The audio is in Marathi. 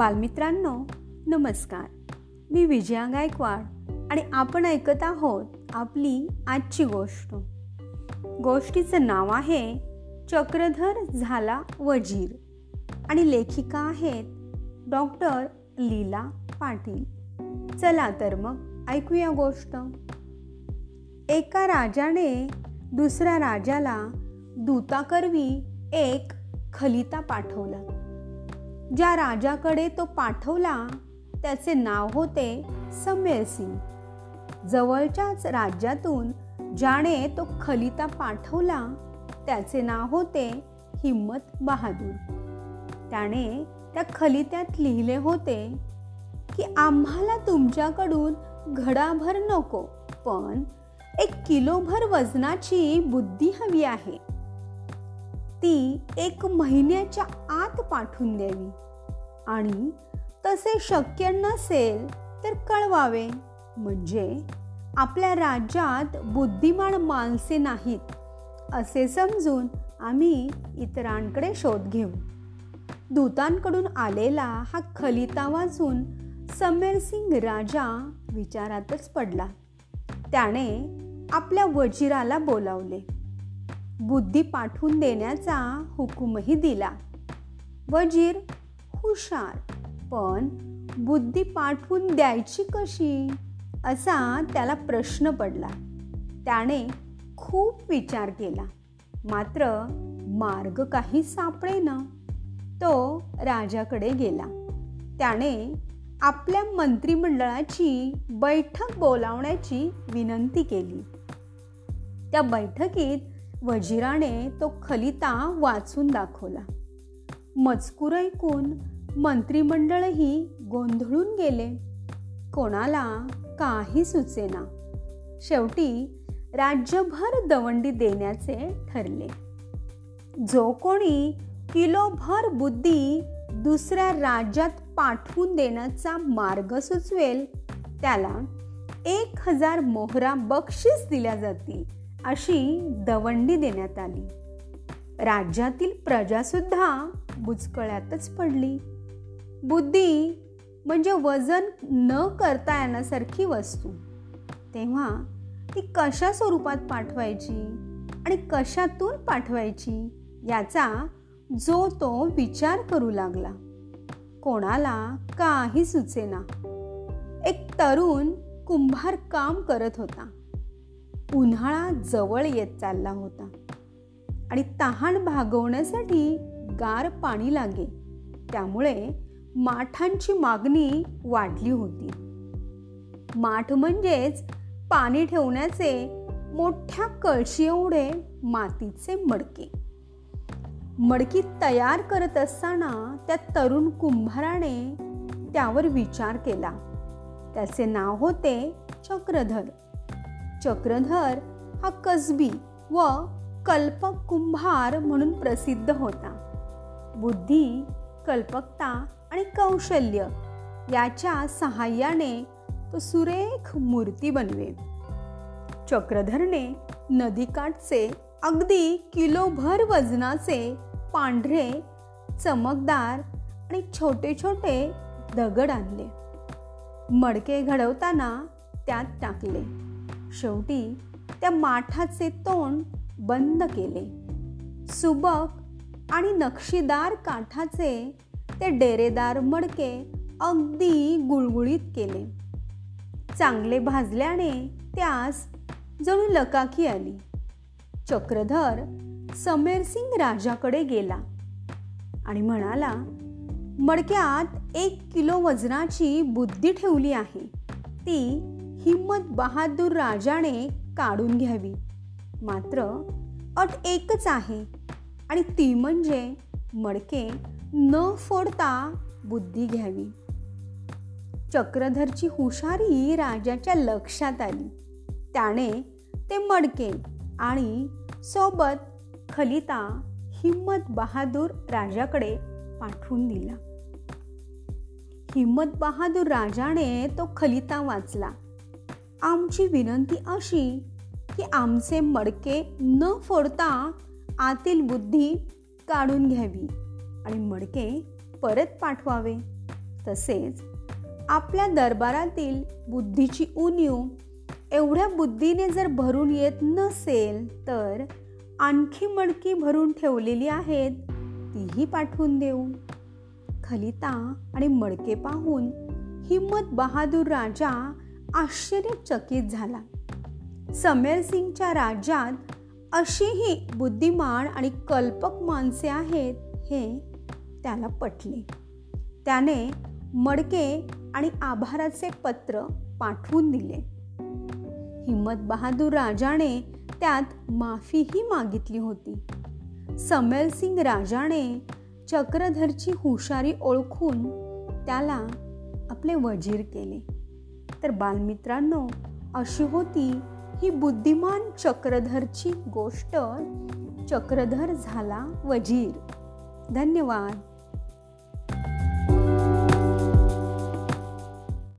बालमित्रांनो नमस्कार. मी विजया गायकवाड आणि आपण ऐकत आहोत आपली आजची गोष्ट. गोष्टीचं नाव आहे चक्रधर झाला वजीर आणि लेखिका आहेत डॉक्टर लीला पाटील. चला तर मग ऐकूया गोष्ट. एका राजाने दुसऱ्या राजाला दूताकरवी एक खलिता पाठवला. ज्या राजाकडे तो पाठवला त्याचे नाव होते समेर सिंग. जवळच्याच राज्यातून ज्याने तो खलिता पाठवला त्याचे नाव होते हिम्मत बहादूर. त्याने त्या खलित्यात लिहिले होते की आम्हाला तुमच्याकडून घडाभर नको पण एक किलोभर वजनाची बुद्धी हवी आहे. ती एक महिन्याच्या आत पाठवून द्यावी. आणि तसे शक्य नसेल तर कळवावे. म्हणजे आपल्या राज्यात बुद्धिमान माणसे नाहीत असे समजून आम्ही इतरांकडे शोध घेऊ. दूतांकडून आलेला हा खलिता वाचून समेरसिंग राजा विचारातच पडला. त्याने आपल्या वजिराला बोलावले. बुद्धी पाठवून देण्याचा हुकूमही दिला. वजीर हुशार पण बुद्धी पाठवून द्यायची कशी? असा त्याला प्रश्न पडला. त्याने खूप विचार केला. मात्र मार्ग काही सापडेना. तो राजाकडे गेला. त्याने आपल्या मंत्रिमंडळाची बैठक बोलावण्याची विनंती केली. त्या बैठकीत वजिराने तो खलिता वाचून दाखवला. मजकूर ऐकून मंत्रिमंडळही गोंधळून गेले. कोणाला काही सुचेना. शेवटी राज्यभर दवंडी देण्याचे ठरले. जो कोणी किलोभर बुद्धी दुसऱ्या राज्यात पाठवून देण्याचा मार्ग सुचवेल त्याला एक हजार मोहरा बक्षीस दिल्या जातील अशी दवंडी देण्यात आली. राज्यातील प्रजासुद्धा बुचकळ्यातच पडली. बुद्धी म्हणजे वजन न करता येण्यासारखी वस्तू. तेव्हा ती कशा स्वरूपात पाठवायची आणि कशातून पाठवायची याचा जो तो विचार करू लागला. कोणाला काही सुचेना. एक तरुण कुंभार काम करत होता. उन्हाळा जवळ येत चालला होता. आणि तहान भागवण्यासाठी गार पाणी लागे त्यामुळे माठांची मागणी वाढली होती. माठ म्हणजेच पाणी ठेवण्याचे मोठ्या कळशी एवढे मातीचे मडके. मडकी तयार करत असताना त्या तरुण कुंभाराने त्यावर विचार केला. त्याचे नाव होते चक्रधर. चक्रधर हा कसबी व कल्पक कुंभार म्हणून प्रसिद्ध होता. बुद्धी कल्पकता आणि कौशल्य याच्या सहाय्याने तो सुरेख मूर्ती बनवेल. चक्रधरने नदीकाठचे अगदी किलोभर वजनाचे पांढरे चमकदार आणि छोटे छोटे दगड आणले. मडके घडवताना त्यात टाकले. शेवटी त्या माठाचे तोंड बंद केले. सुबक आणि नक्षीदार काठाचे ते डेरेदार मडके अगदी गुळगुळीत केले. चांगले भाजल्याने त्यास जणू लकाकी आली. चक्रधर समेरसिंग राजाकडे गेला आणि म्हणाला मडक्यात एक किलो वजनाची बुद्धी ठेवली आहे. ती हिम्मत बहादूर राजाने काढून घ्यावी. मात्र अट एकच आहे. आणि ती म्हणजे मडके न फोडता बुद्धी घ्यावी. चक्रधरची हुशारी राजाच्या लक्षात आली. त्याने ते मडके आणि सोबत खलिता हिम्मत बहादूर राजाकडे पाठवून दिला. हिम्मत बहादूर राजाने तो खलिता वाचला. आमची विनंती अशी की आमचे मडके न फोडता आतील बुद्धी काढून घ्यावी आणि मडके परत पाठवावे. तसेच आपल्या दरबारातील बुद्धीची उणीव एवढ्या बुद्धीने जर भरून येत नसेल तर आणखी मडकी भरून ठेवलेली आहेत तीही पाठवून देऊ. खलिता आणि मडके पाहून हिम्मत बहादूर राजा आश्चर्यचकित झाला. समेर सिंगच्या राज्यात अशीही बुद्धिमान आणि कल्पक माणसे आहेत हे त्याला पटले. त्याने मडके आणि आभाराचे पत्र पाठवून दिले. हिम्मत बहादूर राजाने त्यात माफीही मागितली होती. समेल सिंग राजाने चक्रधरची हुशारी ओळखून त्याला आपले वजीर केले. तर बालमित्रांनो अशी होती ही बुद्धिमान चक्रधरची गोष्ट चक्रधर झाला वजीर. धन्यवाद.